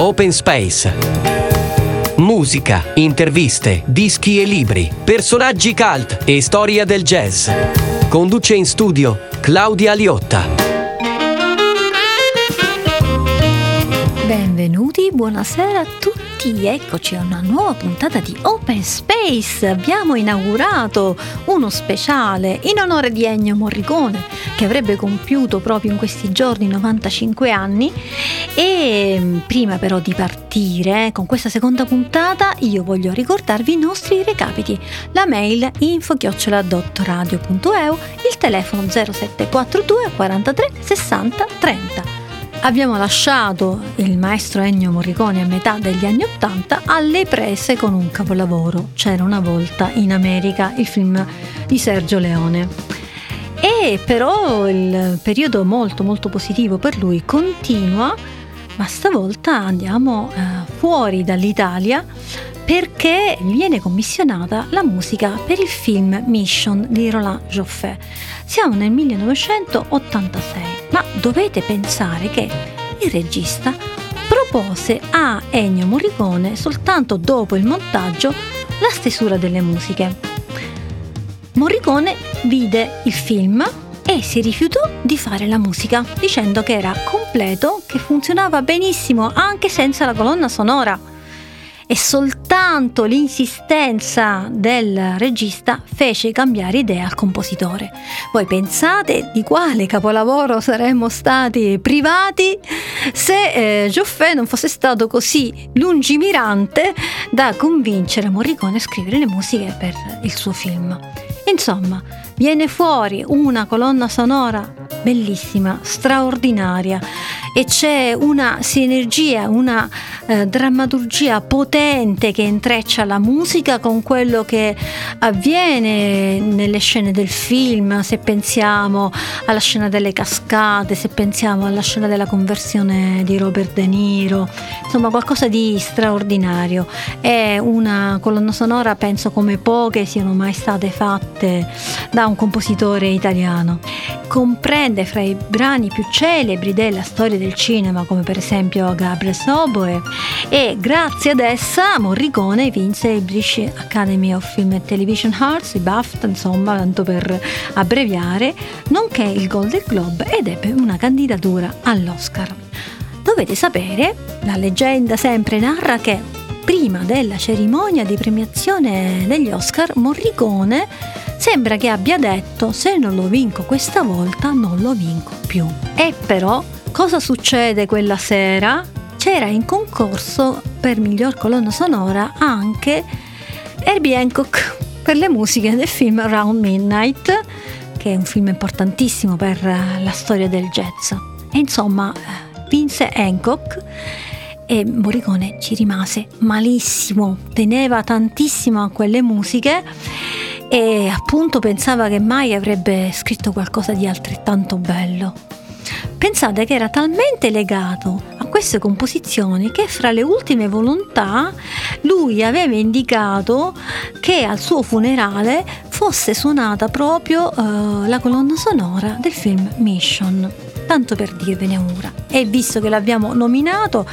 Open Space. Musica, interviste, dischi e libri, personaggi cult e storia del jazz. Conduce in studio Claudia Liotta. Benvenuti, buonasera a tutti benvenuti, eccoci a una nuova puntata di Open Space. Abbiamo inaugurato uno speciale in onore di Ennio Morricone che avrebbe compiuto proprio in questi giorni 95 anni e mm, prima però di partire con questa seconda puntata io voglio ricordarvi i nostri recapiti. La mail info-radio.eu, il telefono 0742 43 60 30 abbiamo lasciato il maestro Ennio Morricone a metà degli anni Ottanta alle prese con un capolavoro. C'era una volta in America il film di Sergio Leone. E però il periodo molto molto positivo per lui continua, ma stavolta andiamo eh, fuori dall'Italia perché viene commissionata la musica per il film Mission di Roland Joffé. Siamo nel 1986, ma dovete pensare che il regista propose a Ennio Morricone soltanto dopo il montaggio la stesura delle musiche. Morricone vide il film e si rifiutò di fare la musica, dicendo che era completo, che funzionava benissimo anche senza la colonna sonora e soltanto l'insistenza del regista fece cambiare idea al compositore. Voi pensate di quale capolavoro saremmo stati privati se eh, Joffé non fosse stato così lungimirante da convincere Morricone a scrivere le musiche per il suo film. Insomma, viene fuori una colonna sonora bellissima, straordinaria e c'è una sinergia, una eh, drammaturgia potente che intreccia la musica con quello che avviene nelle scene del film, se pensiamo alla scena delle cascate, se pensiamo alla scena della conversione di Robert De Niro, insomma qualcosa di straordinario. È una colonna sonora, penso come poche siano mai state fatte da un compositore italiano. Comprende fra i brani più celebri della storia del cinema, come per esempio Gabriel Soboe, e grazie ad essa Morricone vinse il British Academy of Film and Television Arts, i BAFTA, insomma, tanto per abbreviare, nonché il Golden Globe ed ebbe una candidatura all'Oscar. Dovete sapere, la leggenda sempre narra che prima della cerimonia di premiazione degli Oscar, Morricone sembra che abbia detto se non lo vinco questa volta non lo vinco più. E però cosa succede quella sera? C'era in concorso per miglior colonna sonora anche Herbie Hancock per le musiche del film Round Midnight, che è un film importantissimo per la storia del jazz. E insomma, vinse Hancock e Morricone ci rimase malissimo, teneva tantissimo a quelle musiche e appunto pensava che mai avrebbe scritto qualcosa di altrettanto bello. Pensate che era talmente legato a queste composizioni che fra le ultime volontà lui aveva indicato che al suo funerale fosse suonata proprio uh, la colonna sonora del film Mission. Tanto per dirvene una. E visto che l'abbiamo nominato,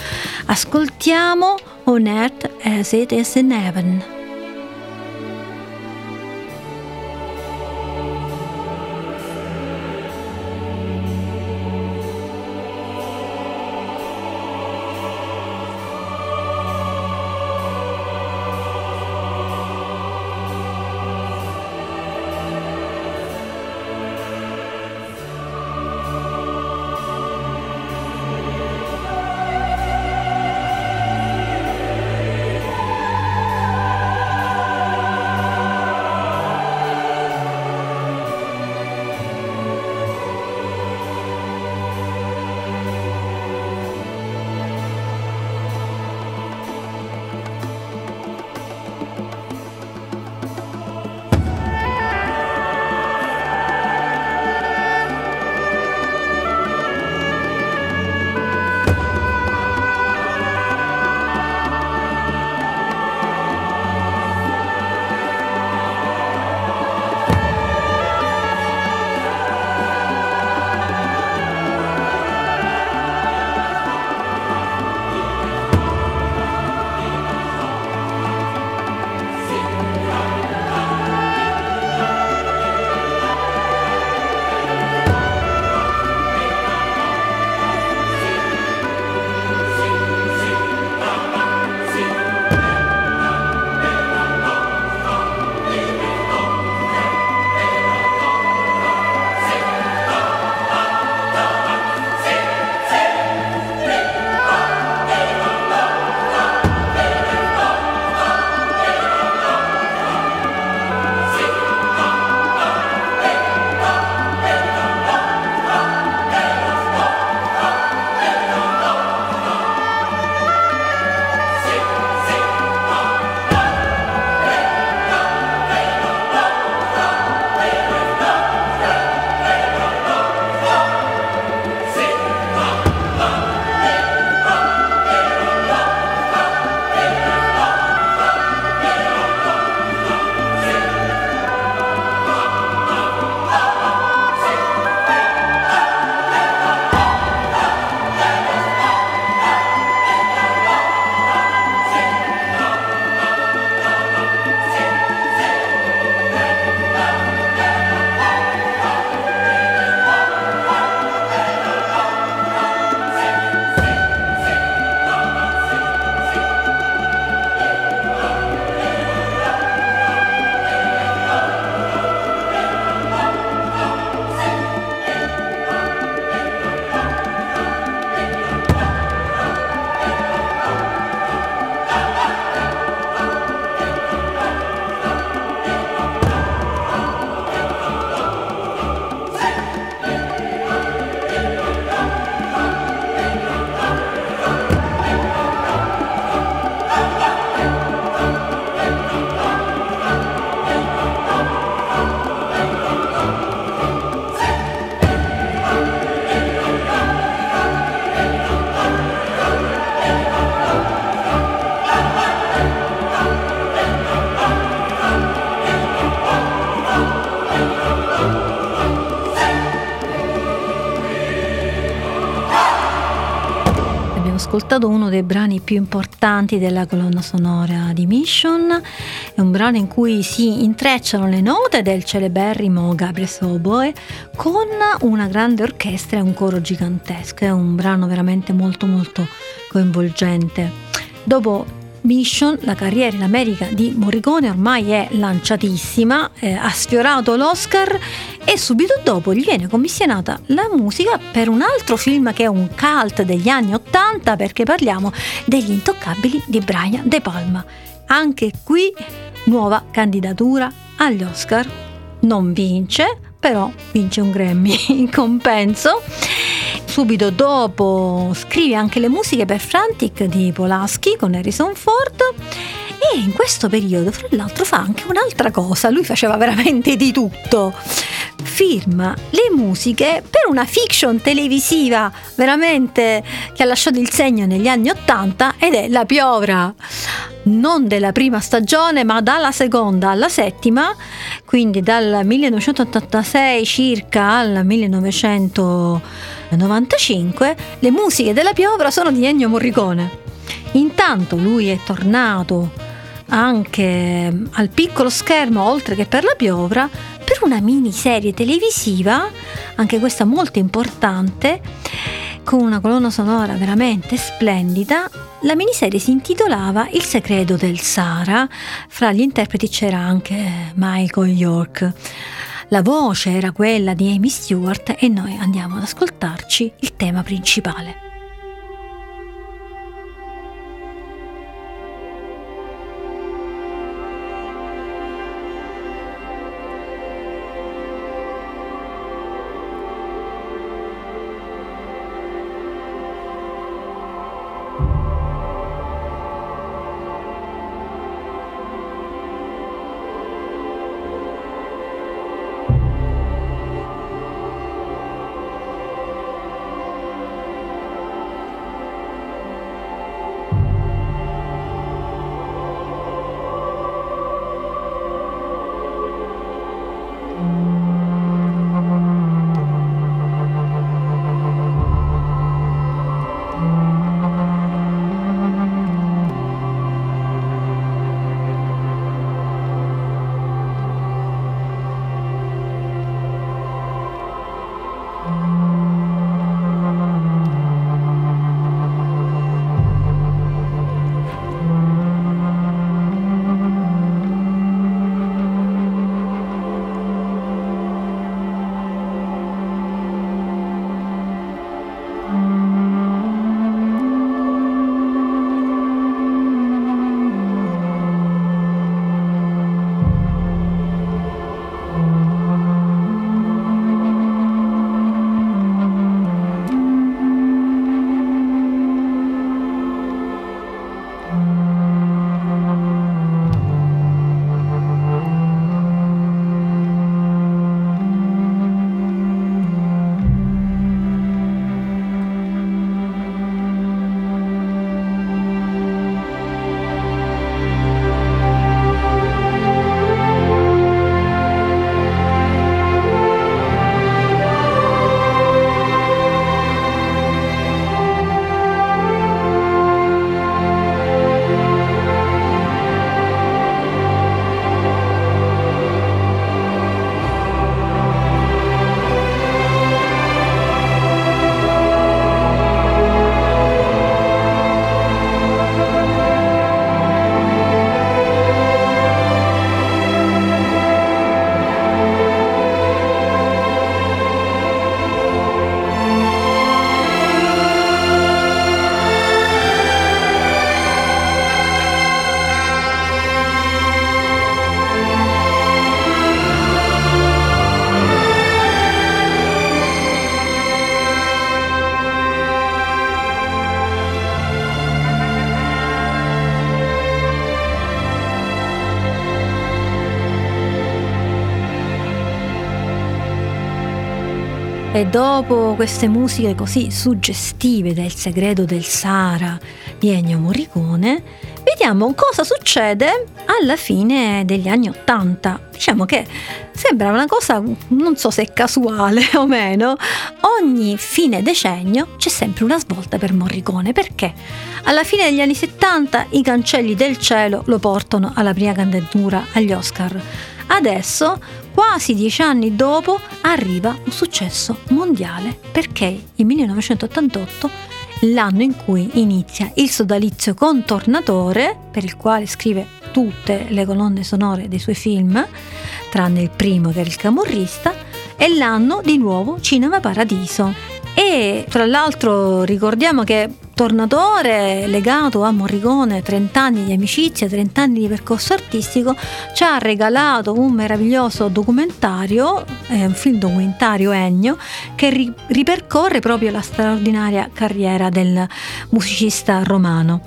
ascoltiamo On Earth as It Is in Heaven. Ascoltato uno dei brani più importanti della colonna sonora di Mission, è un brano in cui si intrecciano le note del celeberrimo Gabriel Soboe con una grande orchestra e un coro gigantesco, è un brano veramente molto molto coinvolgente. Dopo Mission, la carriera in America di Morricone ormai è lanciatissima, eh, ha sfiorato l'Oscar e subito dopo gli viene commissionata la musica per un altro film che è un cult degli anni Ottanta perché parliamo degli intoccabili di Brian De Palma. Anche qui nuova candidatura agli Oscar. Non vince, però vince un Grammy in compenso. Subito dopo scrive anche le musiche per Frantic di Polaschi con Harrison Ford e in questo periodo, fra l'altro, fa anche un'altra cosa, lui faceva veramente di tutto. Firma le musiche per una fiction televisiva veramente che ha lasciato il segno negli anni Ottanta ed è La Piovra non della prima stagione ma dalla seconda alla settima, quindi dal 1986 circa al 1995, le musiche della piovra sono di Ennio Morricone. Intanto lui è tornato anche al piccolo schermo oltre che per la piovra per una miniserie televisiva, anche questa molto importante, con una colonna sonora veramente splendida. La miniserie si intitolava Il segreto del Sara, fra gli interpreti c'era anche Michael York. La voce era quella di Amy Stewart e noi andiamo ad ascoltarci il tema principale. E dopo queste musiche così suggestive del segreto del Sahara di Ennio Morricone, vediamo cosa succede alla fine degli anni Ottanta. Diciamo che sembra una cosa, non so se casuale o meno, ogni fine decennio c'è sempre una svolta per Morricone, perché alla fine degli anni 70 i cancelli del cielo lo portano alla prima candidatura agli Oscar. Adesso, quasi dieci anni dopo, arriva un successo mondiale perché il 1988 l'anno in cui inizia il sodalizio con Tornatore, per il quale scrive tutte le colonne sonore dei suoi film, tranne il primo che era il camorrista, è l'anno di nuovo Cinema Paradiso. E tra l'altro ricordiamo che Tornatore, legato a Morricone, 30 anni di amicizia, 30 anni di percorso artistico, ci ha regalato un meraviglioso documentario, eh, un film documentario Ennio, che ri- ripercorre proprio la straordinaria carriera del musicista romano.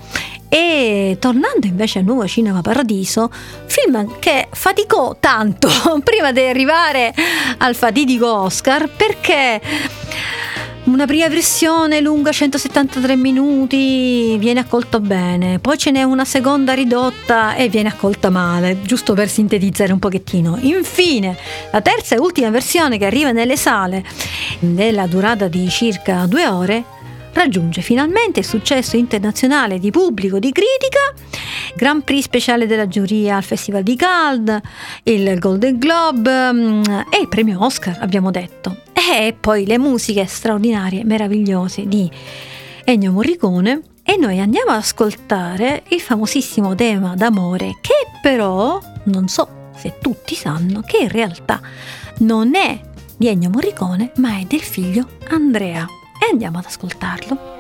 E tornando invece al nuovo Cinema Paradiso, film che faticò tanto prima di arrivare al fatidico Oscar perché una prima versione lunga 173 minuti viene accolta bene, poi ce n'è una seconda ridotta e viene accolta male, giusto per sintetizzare un pochettino. Infine, la terza e ultima versione che arriva nelle sale, della durata di circa due ore, raggiunge finalmente il successo internazionale di pubblico, di critica, Grand Prix speciale della giuria al Festival di Cannes, il Golden Globe mm, e il premio Oscar, abbiamo detto. E poi le musiche straordinarie, meravigliose di Ennio Morricone. E noi andiamo ad ascoltare il famosissimo tema d'amore che però non so se tutti sanno che in realtà non è di Ennio Morricone ma è del figlio Andrea e andiamo ad ascoltarlo.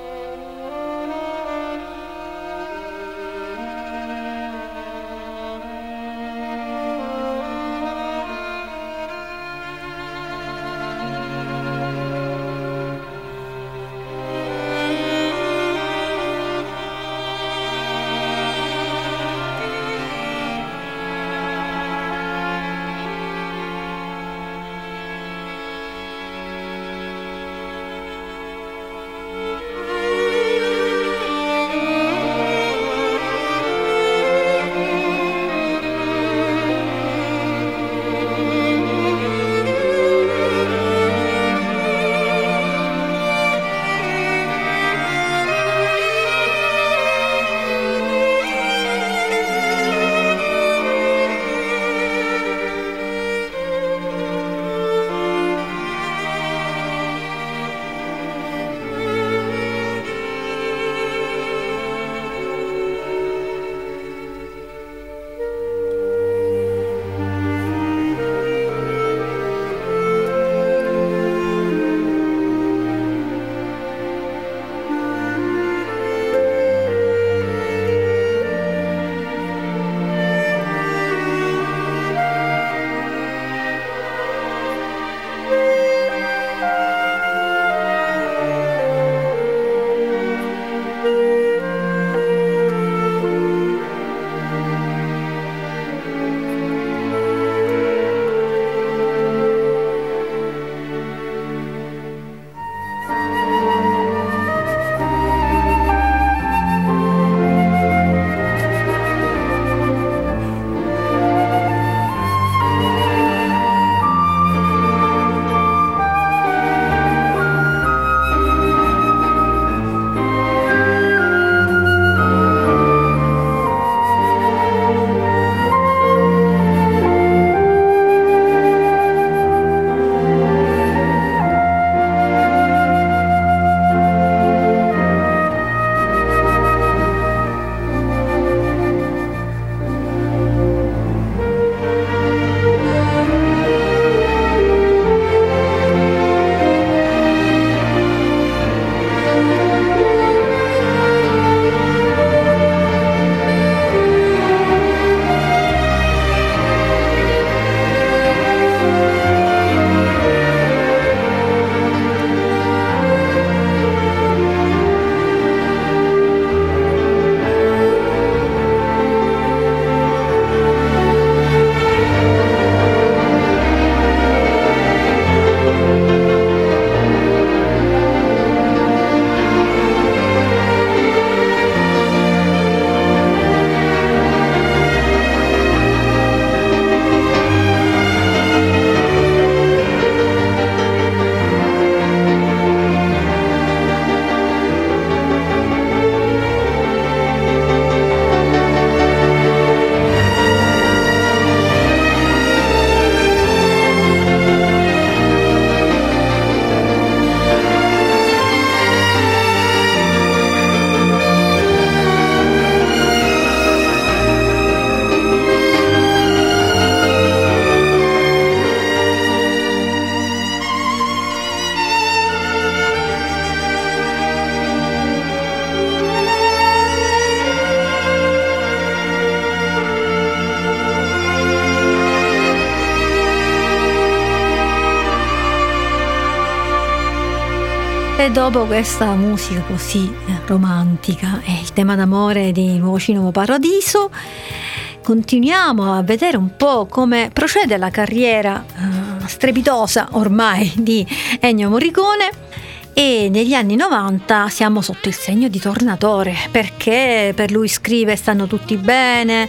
Dopo questa musica così eh, romantica e il tema d'amore di Nuovo Cinema Paradiso, continuiamo a vedere un po' come procede la carriera uh, strepitosa ormai di Ennio Morricone e negli anni 90 siamo sotto il segno di Tornatore perché per lui scrive Stanno tutti bene,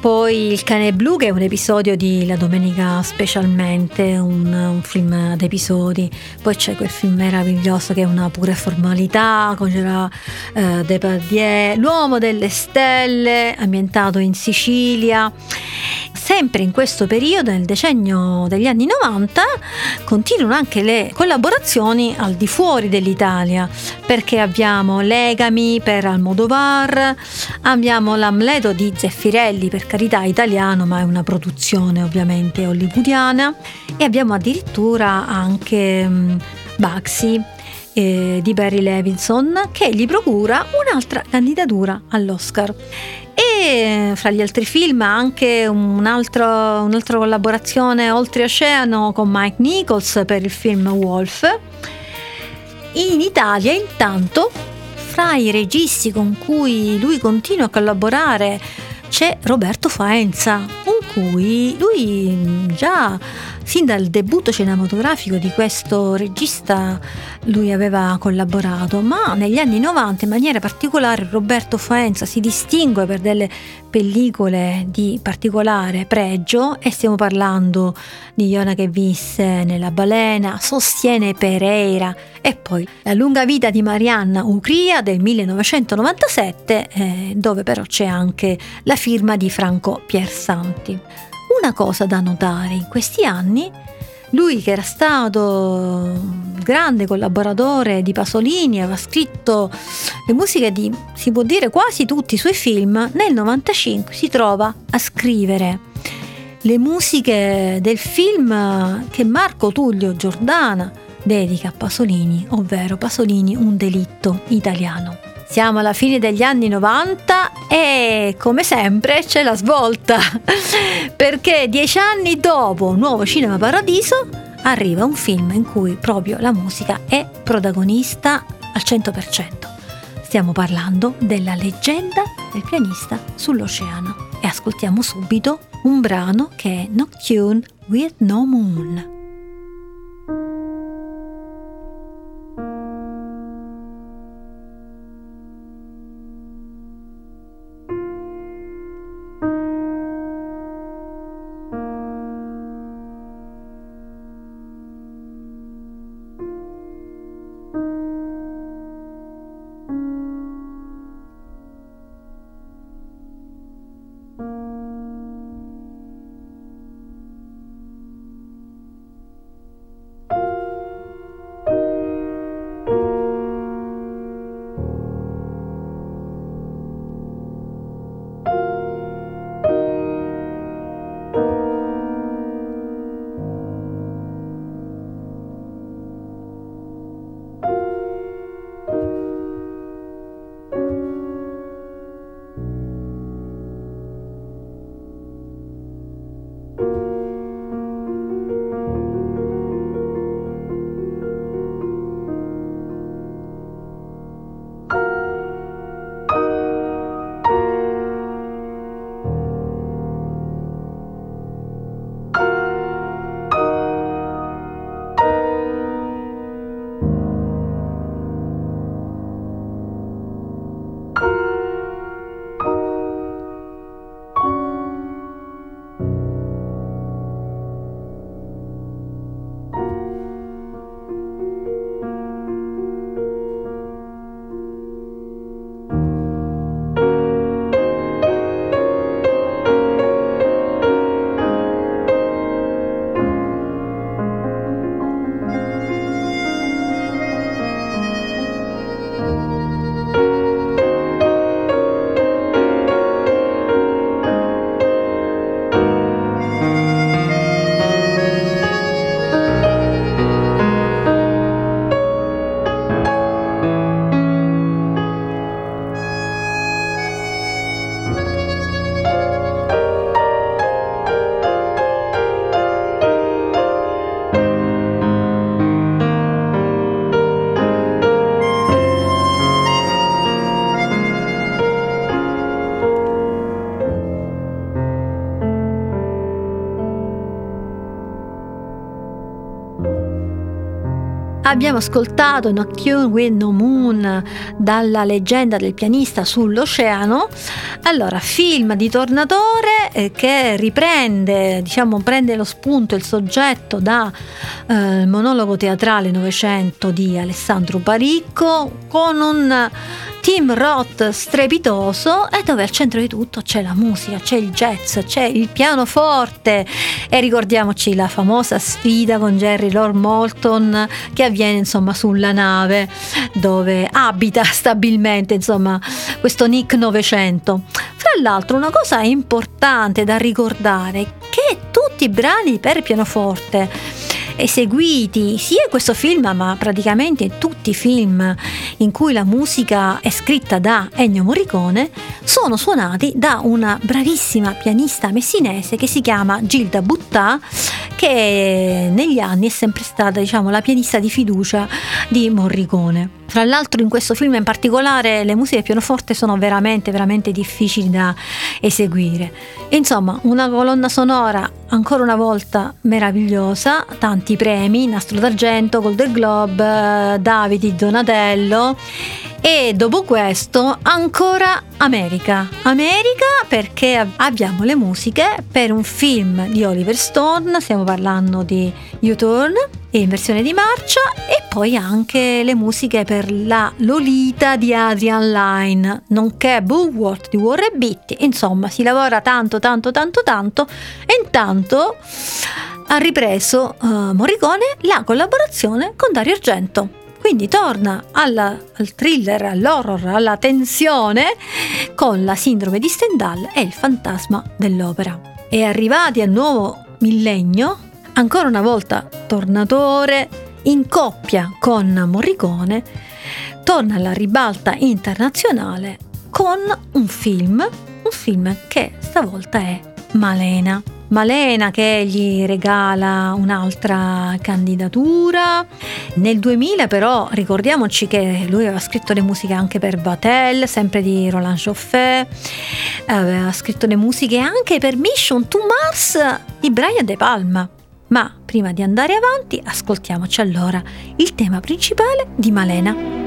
poi Il cane blu che è un episodio di La Domenica specialmente, un, un film ad episodi, poi c'è quel film meraviglioso che è una pura formalità con Gerard eh, Depardieu, L'uomo delle stelle ambientato in Sicilia. Sempre in questo periodo, nel decennio degli anni 90, continuano anche le collaborazioni al di fuori dell'Italia, perché abbiamo Legami per Almodovar, abbiamo l'Amleto di Zeffirelli, per carità italiano, ma è una produzione ovviamente hollywoodiana, e abbiamo addirittura anche um, Baxi eh, di Barry Levinson che gli procura un'altra candidatura all'Oscar. E fra gli altri film anche un altro, un'altra collaborazione oltreoceano con Mike Nichols per il film Wolf. In Italia intanto fra i registi con cui lui continua a collaborare c'è Roberto Faenza, con cui lui già sin dal debutto cinematografico di questo regista lui aveva collaborato, ma negli anni 90 in maniera particolare Roberto Faenza si distingue per delle pellicole di particolare pregio e stiamo parlando di Iona che visse nella balena, sostiene Pereira e poi La lunga vita di Marianna Ucria del 1997 eh, dove però c'è anche la firma di Franco Piersanti. Una cosa da notare in questi anni lui che era stato grande collaboratore di Pasolini, aveva scritto le musiche di, si può dire, quasi tutti i suoi film, nel 95 si trova a scrivere le musiche del film che Marco Tullio Giordana dedica a Pasolini, ovvero Pasolini un delitto italiano. Siamo alla fine degli anni 90 e come sempre c'è la svolta perché dieci anni dopo Nuovo Cinema Paradiso arriva un film in cui proprio la musica è protagonista al 100%. Stiamo parlando della leggenda del pianista sull'oceano e ascoltiamo subito un brano che è Nocturne with No Moon. Abbiamo ascoltato Nocturne with No Moon dalla leggenda del pianista sull'oceano. Allora, film di Tornatore eh, che riprende, diciamo, prende lo spunto, il soggetto dal eh, monologo teatrale Novecento di Alessandro Baricco con un team rock strepitoso e dove al centro di tutto c'è la musica, c'è il jazz, c'è il pianoforte e ricordiamoci la famosa sfida con Jerry Lord Moulton che avviene insomma sulla nave dove abita stabilmente insomma questo Nick 900. Fra l'altro una cosa importante da ricordare è che tutti i brani per pianoforte eseguiti sia in questo film ma praticamente in tutti i film in cui la musica è scritta da Ennio Morricone sono suonati da una bravissima pianista messinese che si chiama Gilda Buttà che negli anni è sempre stata diciamo, la pianista di fiducia di Morricone. Tra l'altro in questo film in particolare le musiche pianoforte sono veramente veramente difficili da eseguire. Insomma, una colonna sonora ancora una volta meravigliosa, tanti premi, Nastro d'Argento, Golden Globe, Davide Donatello e dopo questo ancora America. America perché abbiamo le musiche per un film di Oliver Stone, stiamo parlando di U-Turn in versione di marcia e poi anche le musiche per la Lolita di Adrian Lyne, nonché Bulworth di Warren Beatty. Insomma, si lavora tanto, tanto, tanto, tanto e intanto ha ripreso uh, Morricone la collaborazione con Dario Argento. Quindi torna alla, al thriller, all'horror, alla tensione con la sindrome di Stendhal e il fantasma dell'opera. E arrivati al nuovo millennio, ancora una volta Tornatore, in coppia con Morricone, torna alla ribalta internazionale con un film, un film che stavolta è Malena. Malena che gli regala un'altra candidatura. Nel 2000 però ricordiamoci che lui aveva scritto le musiche anche per Vatel, sempre di Roland Joffé, aveva scritto le musiche anche per Mission to Mars di Brian De Palma. Ma prima di andare avanti ascoltiamoci allora il tema principale di Malena.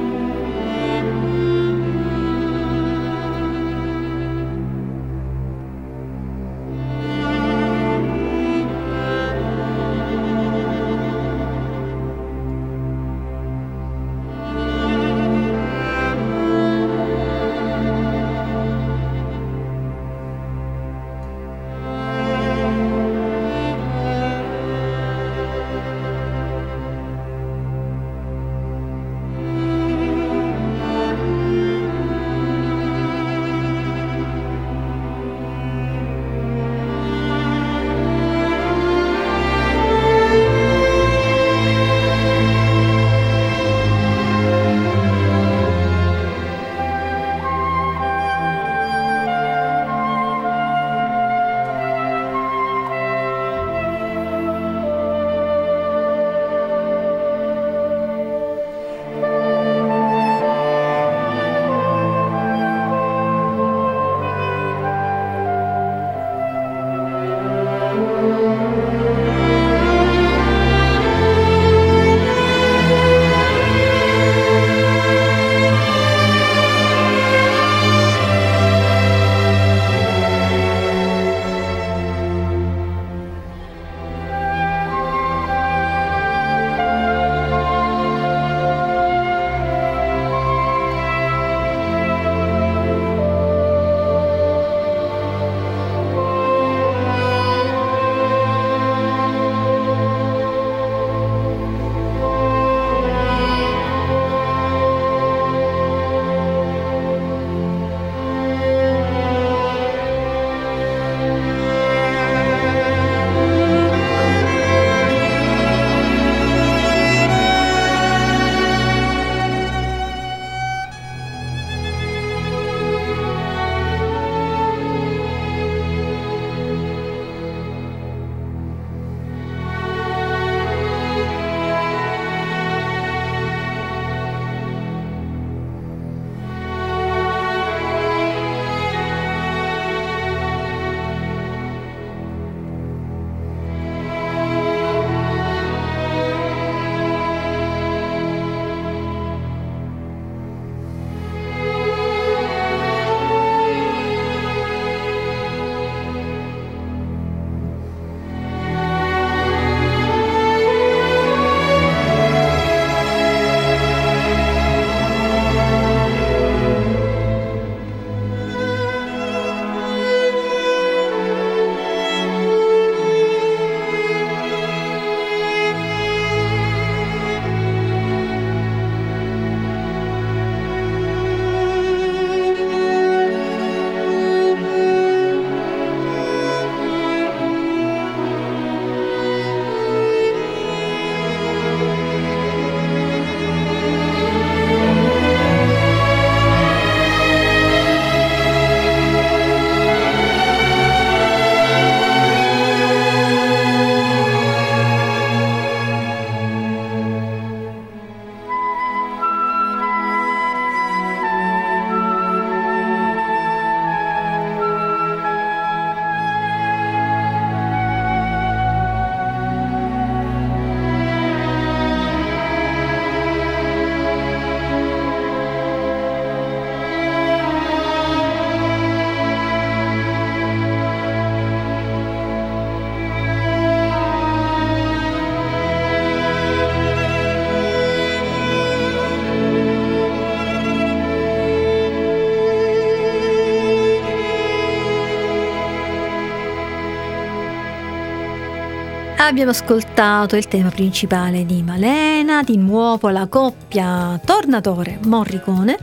Abbiamo ascoltato il tema principale di Malena, di nuovo la coppia Tornatore Morricone.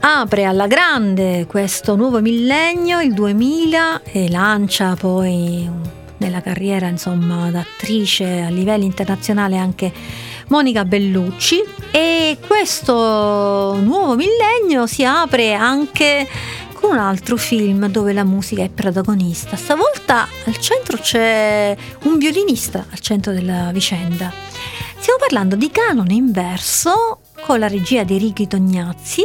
Apre alla grande questo nuovo millennio, il 2000, e lancia poi nella carriera insomma d'attrice a livello internazionale anche Monica Bellucci e questo nuovo millennio si apre anche con un altro film dove la musica è protagonista. Stavolta al centro c'è un violinista al centro della vicenda. Stiamo parlando di Canone inverso con la regia di Ricky Tognazzi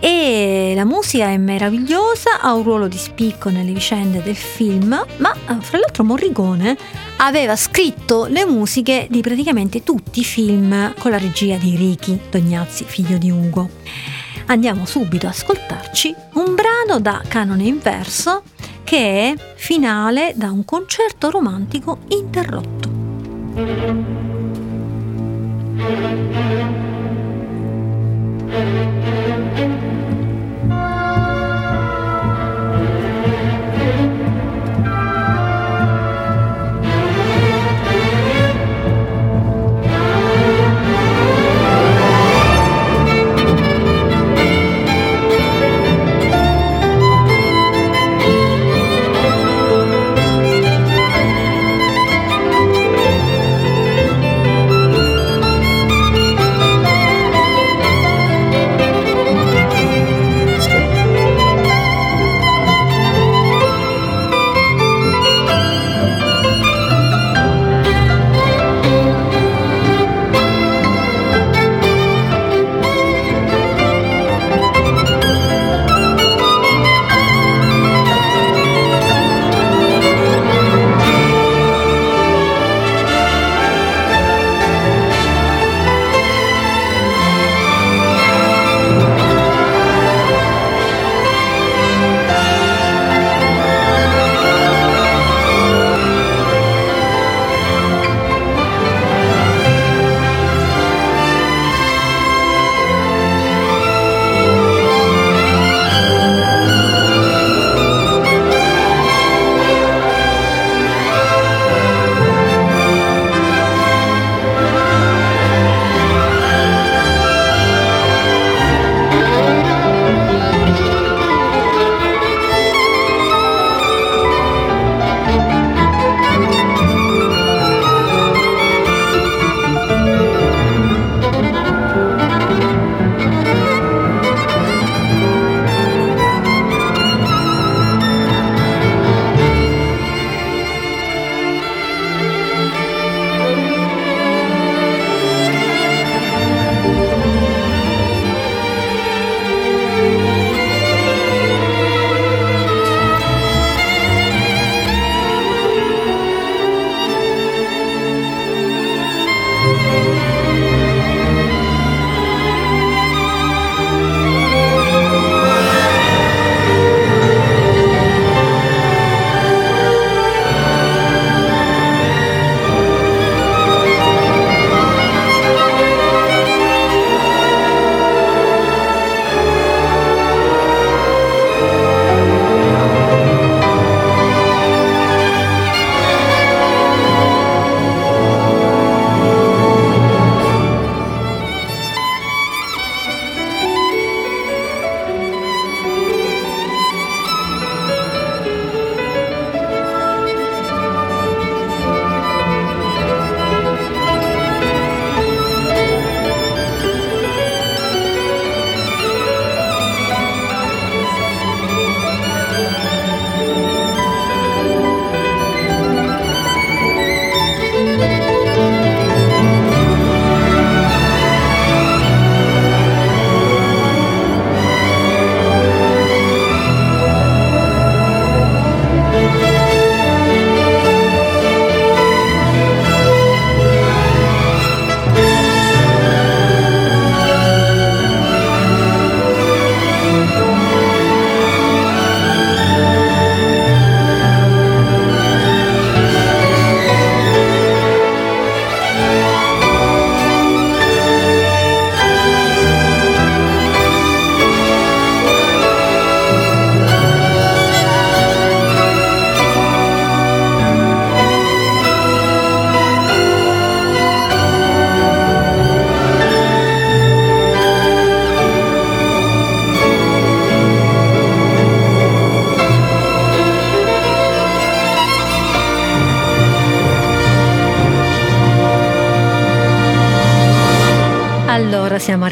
e la musica è meravigliosa, ha un ruolo di spicco nelle vicende del film, ma eh, fra l'altro Morricone aveva scritto le musiche di praticamente tutti i film con la regia di Ricky Tognazzi, figlio di Ugo andiamo subito ad ascoltarci un brano da canone inverso che è finale da un concerto romantico interrotto.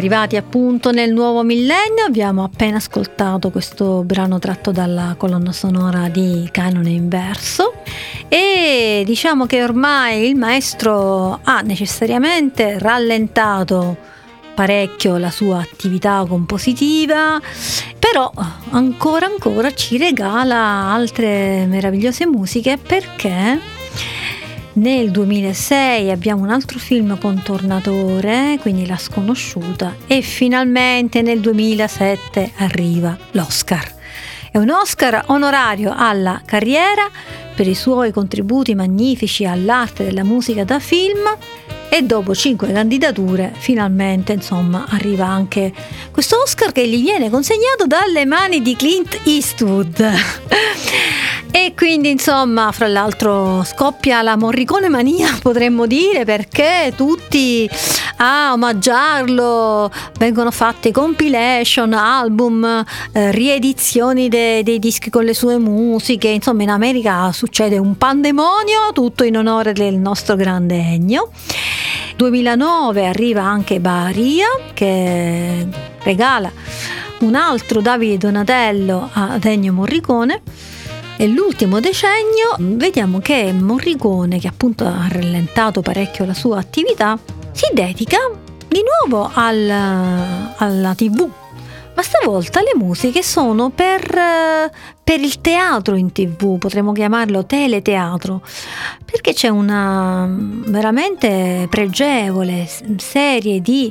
Arrivati appunto nel nuovo millennio, abbiamo appena ascoltato questo brano tratto dalla colonna sonora di Canone Inverso. E diciamo che ormai il maestro ha necessariamente rallentato parecchio la sua attività compositiva, però ancora ancora ci regala altre meravigliose musiche. Perché nel 2006 abbiamo un altro film con Tornatore, quindi La sconosciuta, e finalmente nel 2007 arriva l'Oscar. È un Oscar onorario alla carriera per i suoi contributi magnifici all'arte della musica da film e dopo cinque candidature finalmente insomma arriva anche questo Oscar che gli viene consegnato dalle mani di Clint Eastwood. E quindi insomma fra l'altro scoppia la Morricone mania potremmo dire perché tutti a omaggiarlo. Vengono fatte compilation, album, eh, riedizioni de- dei dischi con le sue musiche. Insomma in America succede un pandemonio tutto in onore del nostro grande Ennio 2009 arriva anche Baria che regala un altro Davide Donatello a Ennio Morricone. E l'ultimo decennio vediamo che Morricone, che appunto ha rallentato parecchio la sua attività, si dedica di nuovo al, alla tv ma stavolta le musiche sono per, per, il teatro in tv, potremmo chiamarlo teleteatro, perché c'è una veramente pregevole serie di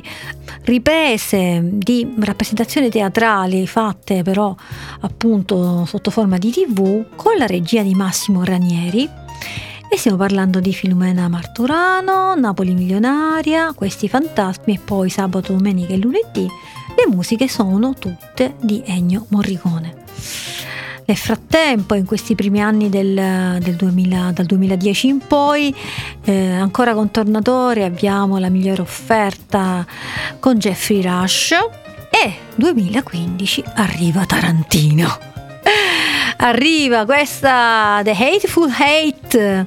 riprese, di rappresentazioni teatrali fatte però appunto sotto forma di tv con la regia di Massimo Ranieri. E stiamo parlando di Filomena Marturano, Napoli Milionaria, Questi Fantasmi e poi Sabato, Domenica e Lunedì le musiche sono tutte di Ennio Morricone. Nel frattempo, in questi primi anni del, del 2000, dal 2010 in poi, eh, ancora con Tornatore abbiamo la migliore offerta con Jeffrey Rush e 2015 arriva Tarantino. Arriva questa The Hateful Hate,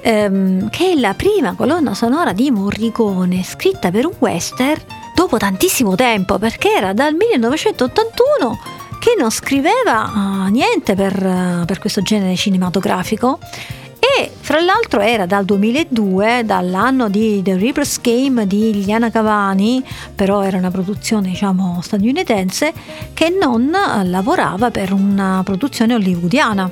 ehm, che è la prima colonna sonora di Morricone scritta per un western dopo tantissimo tempo, perché era dal 1981 che non scriveva uh, niente per, uh, per questo genere cinematografico e fra l'altro era dal 2002, dall'anno di The Reaper's Game di Liliana Cavani, però era una produzione diciamo statunitense, che non lavorava per una produzione hollywoodiana.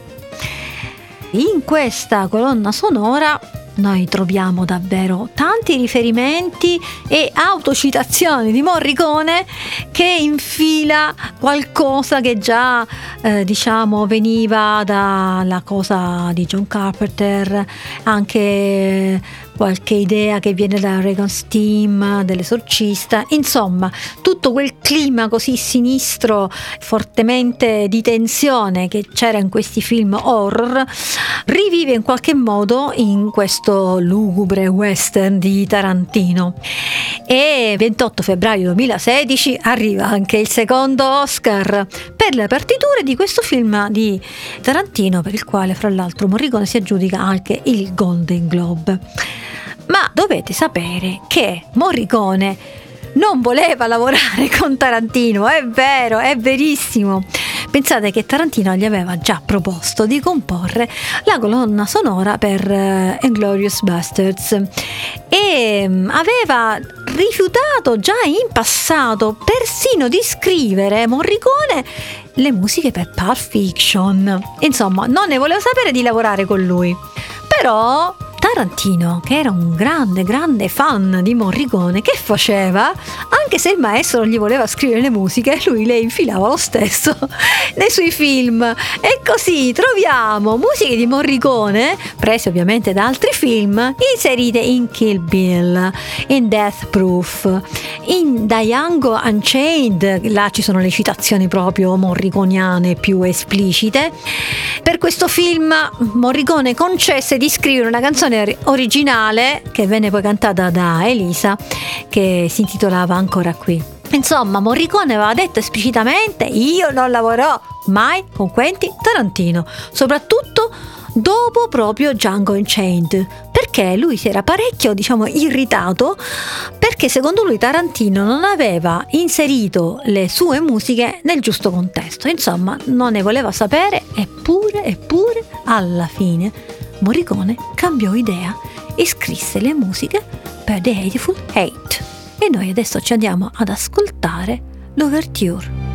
In questa colonna sonora noi troviamo davvero tanti riferimenti e autocitazioni di Morricone che infila qualcosa che già eh, diciamo veniva dalla cosa di John Carpenter, anche qualche idea che viene da Reagan's Team, dell'esorcista, insomma tutto quel clima così sinistro, fortemente di tensione che c'era in questi film horror, rivive in qualche modo in questo lugubre western di Tarantino. E 28 febbraio 2016 arriva anche il secondo Oscar per le partiture di questo film di Tarantino, per il quale fra l'altro Morricone si aggiudica anche il Golden Globe. Ma dovete sapere che Morricone non voleva lavorare con Tarantino, è vero, è verissimo. Pensate che Tarantino gli aveva già proposto di comporre la colonna sonora per uh, Inglorious Bastards e um, aveva rifiutato già in passato persino di scrivere Morricone le musiche per Pulp Fiction. Insomma, non ne voleva sapere di lavorare con lui. Però Tarantino, che era un grande, grande fan di Morricone, che faceva? Anche se il maestro non gli voleva scrivere le musiche, lui le infilava lo stesso nei suoi film. E così troviamo musiche di Morricone, prese ovviamente da altri film, inserite in Kill Bill, in Death Proof, in Django Unchained, là ci sono le citazioni proprio morriconiane più esplicite. Per questo film Morricone concesse di scrivere una canzone originale che venne poi cantata da Elisa che si intitolava Ancora qui. Insomma, Morricone aveva detto esplicitamente io non lavorerò mai con Quentin Tarantino, soprattutto dopo proprio Django Unchained, perché lui si era parecchio, diciamo, irritato perché secondo lui Tarantino non aveva inserito le sue musiche nel giusto contesto. Insomma, non ne voleva sapere, eppure, eppure, alla fine Morricone cambiò idea e scrisse le musiche per The Hateful Hate. E noi adesso ci andiamo ad ascoltare l'Overture.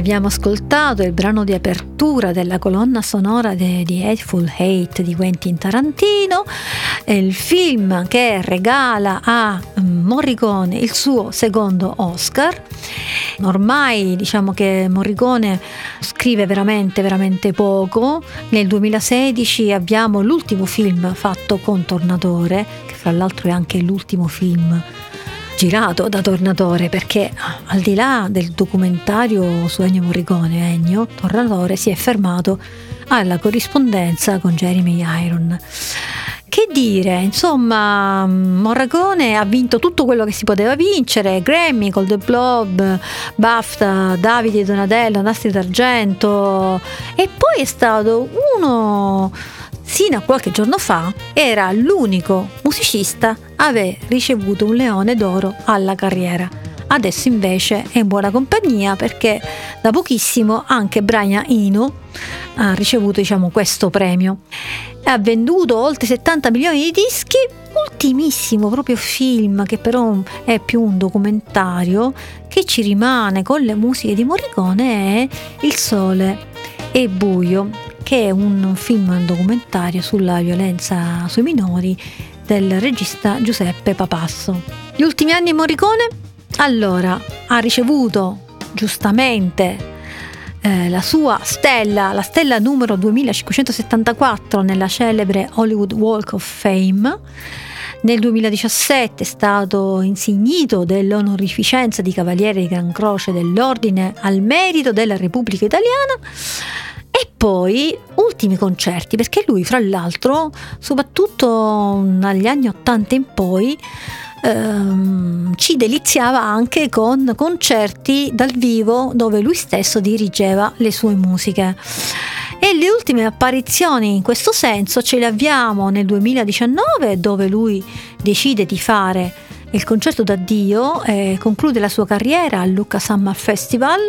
Abbiamo ascoltato il brano di apertura della colonna sonora di Hateful Hate di Quentin Tarantino, il film che regala a Morricone il suo secondo Oscar. Ormai diciamo che Morricone scrive veramente veramente poco. Nel 2016 abbiamo l'ultimo film fatto con Tornatore, che fra l'altro è anche l'ultimo film girato da Tornatore perché al di là del documentario su Ennio Morricone, Ennio, Tornatore si è fermato alla corrispondenza con Jeremy Iron. Che dire, insomma, Morricone ha vinto tutto quello che si poteva vincere, Grammy, Gold Blob, BAFTA, Davide Donatello, Nastri d'Argento e poi è stato uno Sino a qualche giorno fa era l'unico musicista a aver ricevuto un leone d'oro alla carriera. Adesso invece è in buona compagnia perché da pochissimo anche Brian Eno ha ricevuto diciamo, questo premio. Ha venduto oltre 70 milioni di dischi, ultimissimo proprio film che però è più un documentario che ci rimane con le musiche di Morricone è Il sole è buio che è un film documentario sulla violenza sui minori del regista Giuseppe Papasso. Gli ultimi anni Morricone? Allora, ha ricevuto giustamente eh, la sua stella, la stella numero 2574 nella celebre Hollywood Walk of Fame. Nel 2017 è stato insignito dell'onorificenza di Cavaliere di Gran Croce dell'Ordine al merito della Repubblica Italiana. E poi ultimi concerti, perché lui fra l'altro, soprattutto dagli anni 80 in poi, ehm, ci deliziava anche con concerti dal vivo dove lui stesso dirigeva le sue musiche. E le ultime apparizioni in questo senso ce le abbiamo nel 2019 dove lui decide di fare il concerto d'addio eh, conclude la sua carriera al Lucca Summer Festival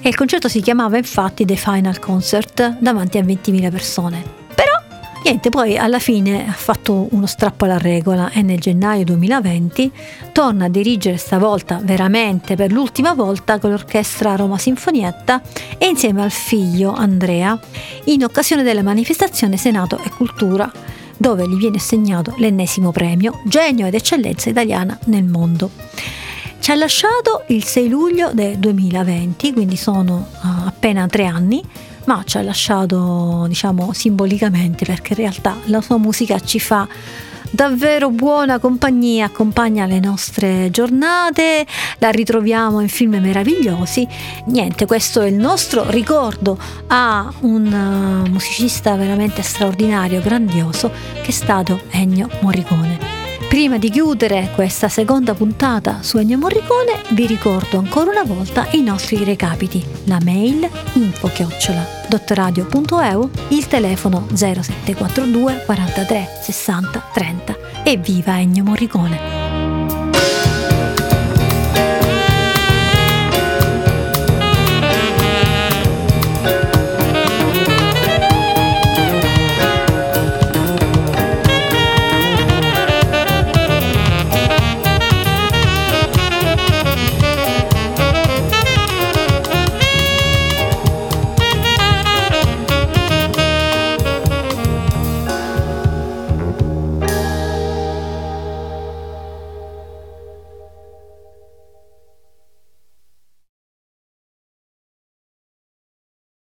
e il concerto si chiamava infatti The Final Concert davanti a 20.000 persone. Niente, poi alla fine ha fatto uno strappo alla regola e nel gennaio 2020 torna a dirigere stavolta veramente per l'ultima volta con l'orchestra Roma Sinfonietta e insieme al figlio Andrea in occasione della manifestazione Senato e Cultura dove gli viene assegnato l'ennesimo premio Genio ed Eccellenza Italiana nel mondo. Ci ha lasciato il 6 luglio del 2020, quindi sono uh, appena tre anni, ma ci ha lasciato diciamo simbolicamente perché in realtà la sua musica ci fa davvero buona compagnia, accompagna le nostre giornate, la ritroviamo in film meravigliosi. Niente, questo è il nostro ricordo a un uh, musicista veramente straordinario, grandioso, che è stato Ennio Morricone. Prima di chiudere questa seconda puntata su Ennio Morricone, vi ricordo ancora una volta i nostri recapiti. La mail info chiocciola dottoradio.eu, il telefono 0742 43 60 30 e viva Ennio Morricone!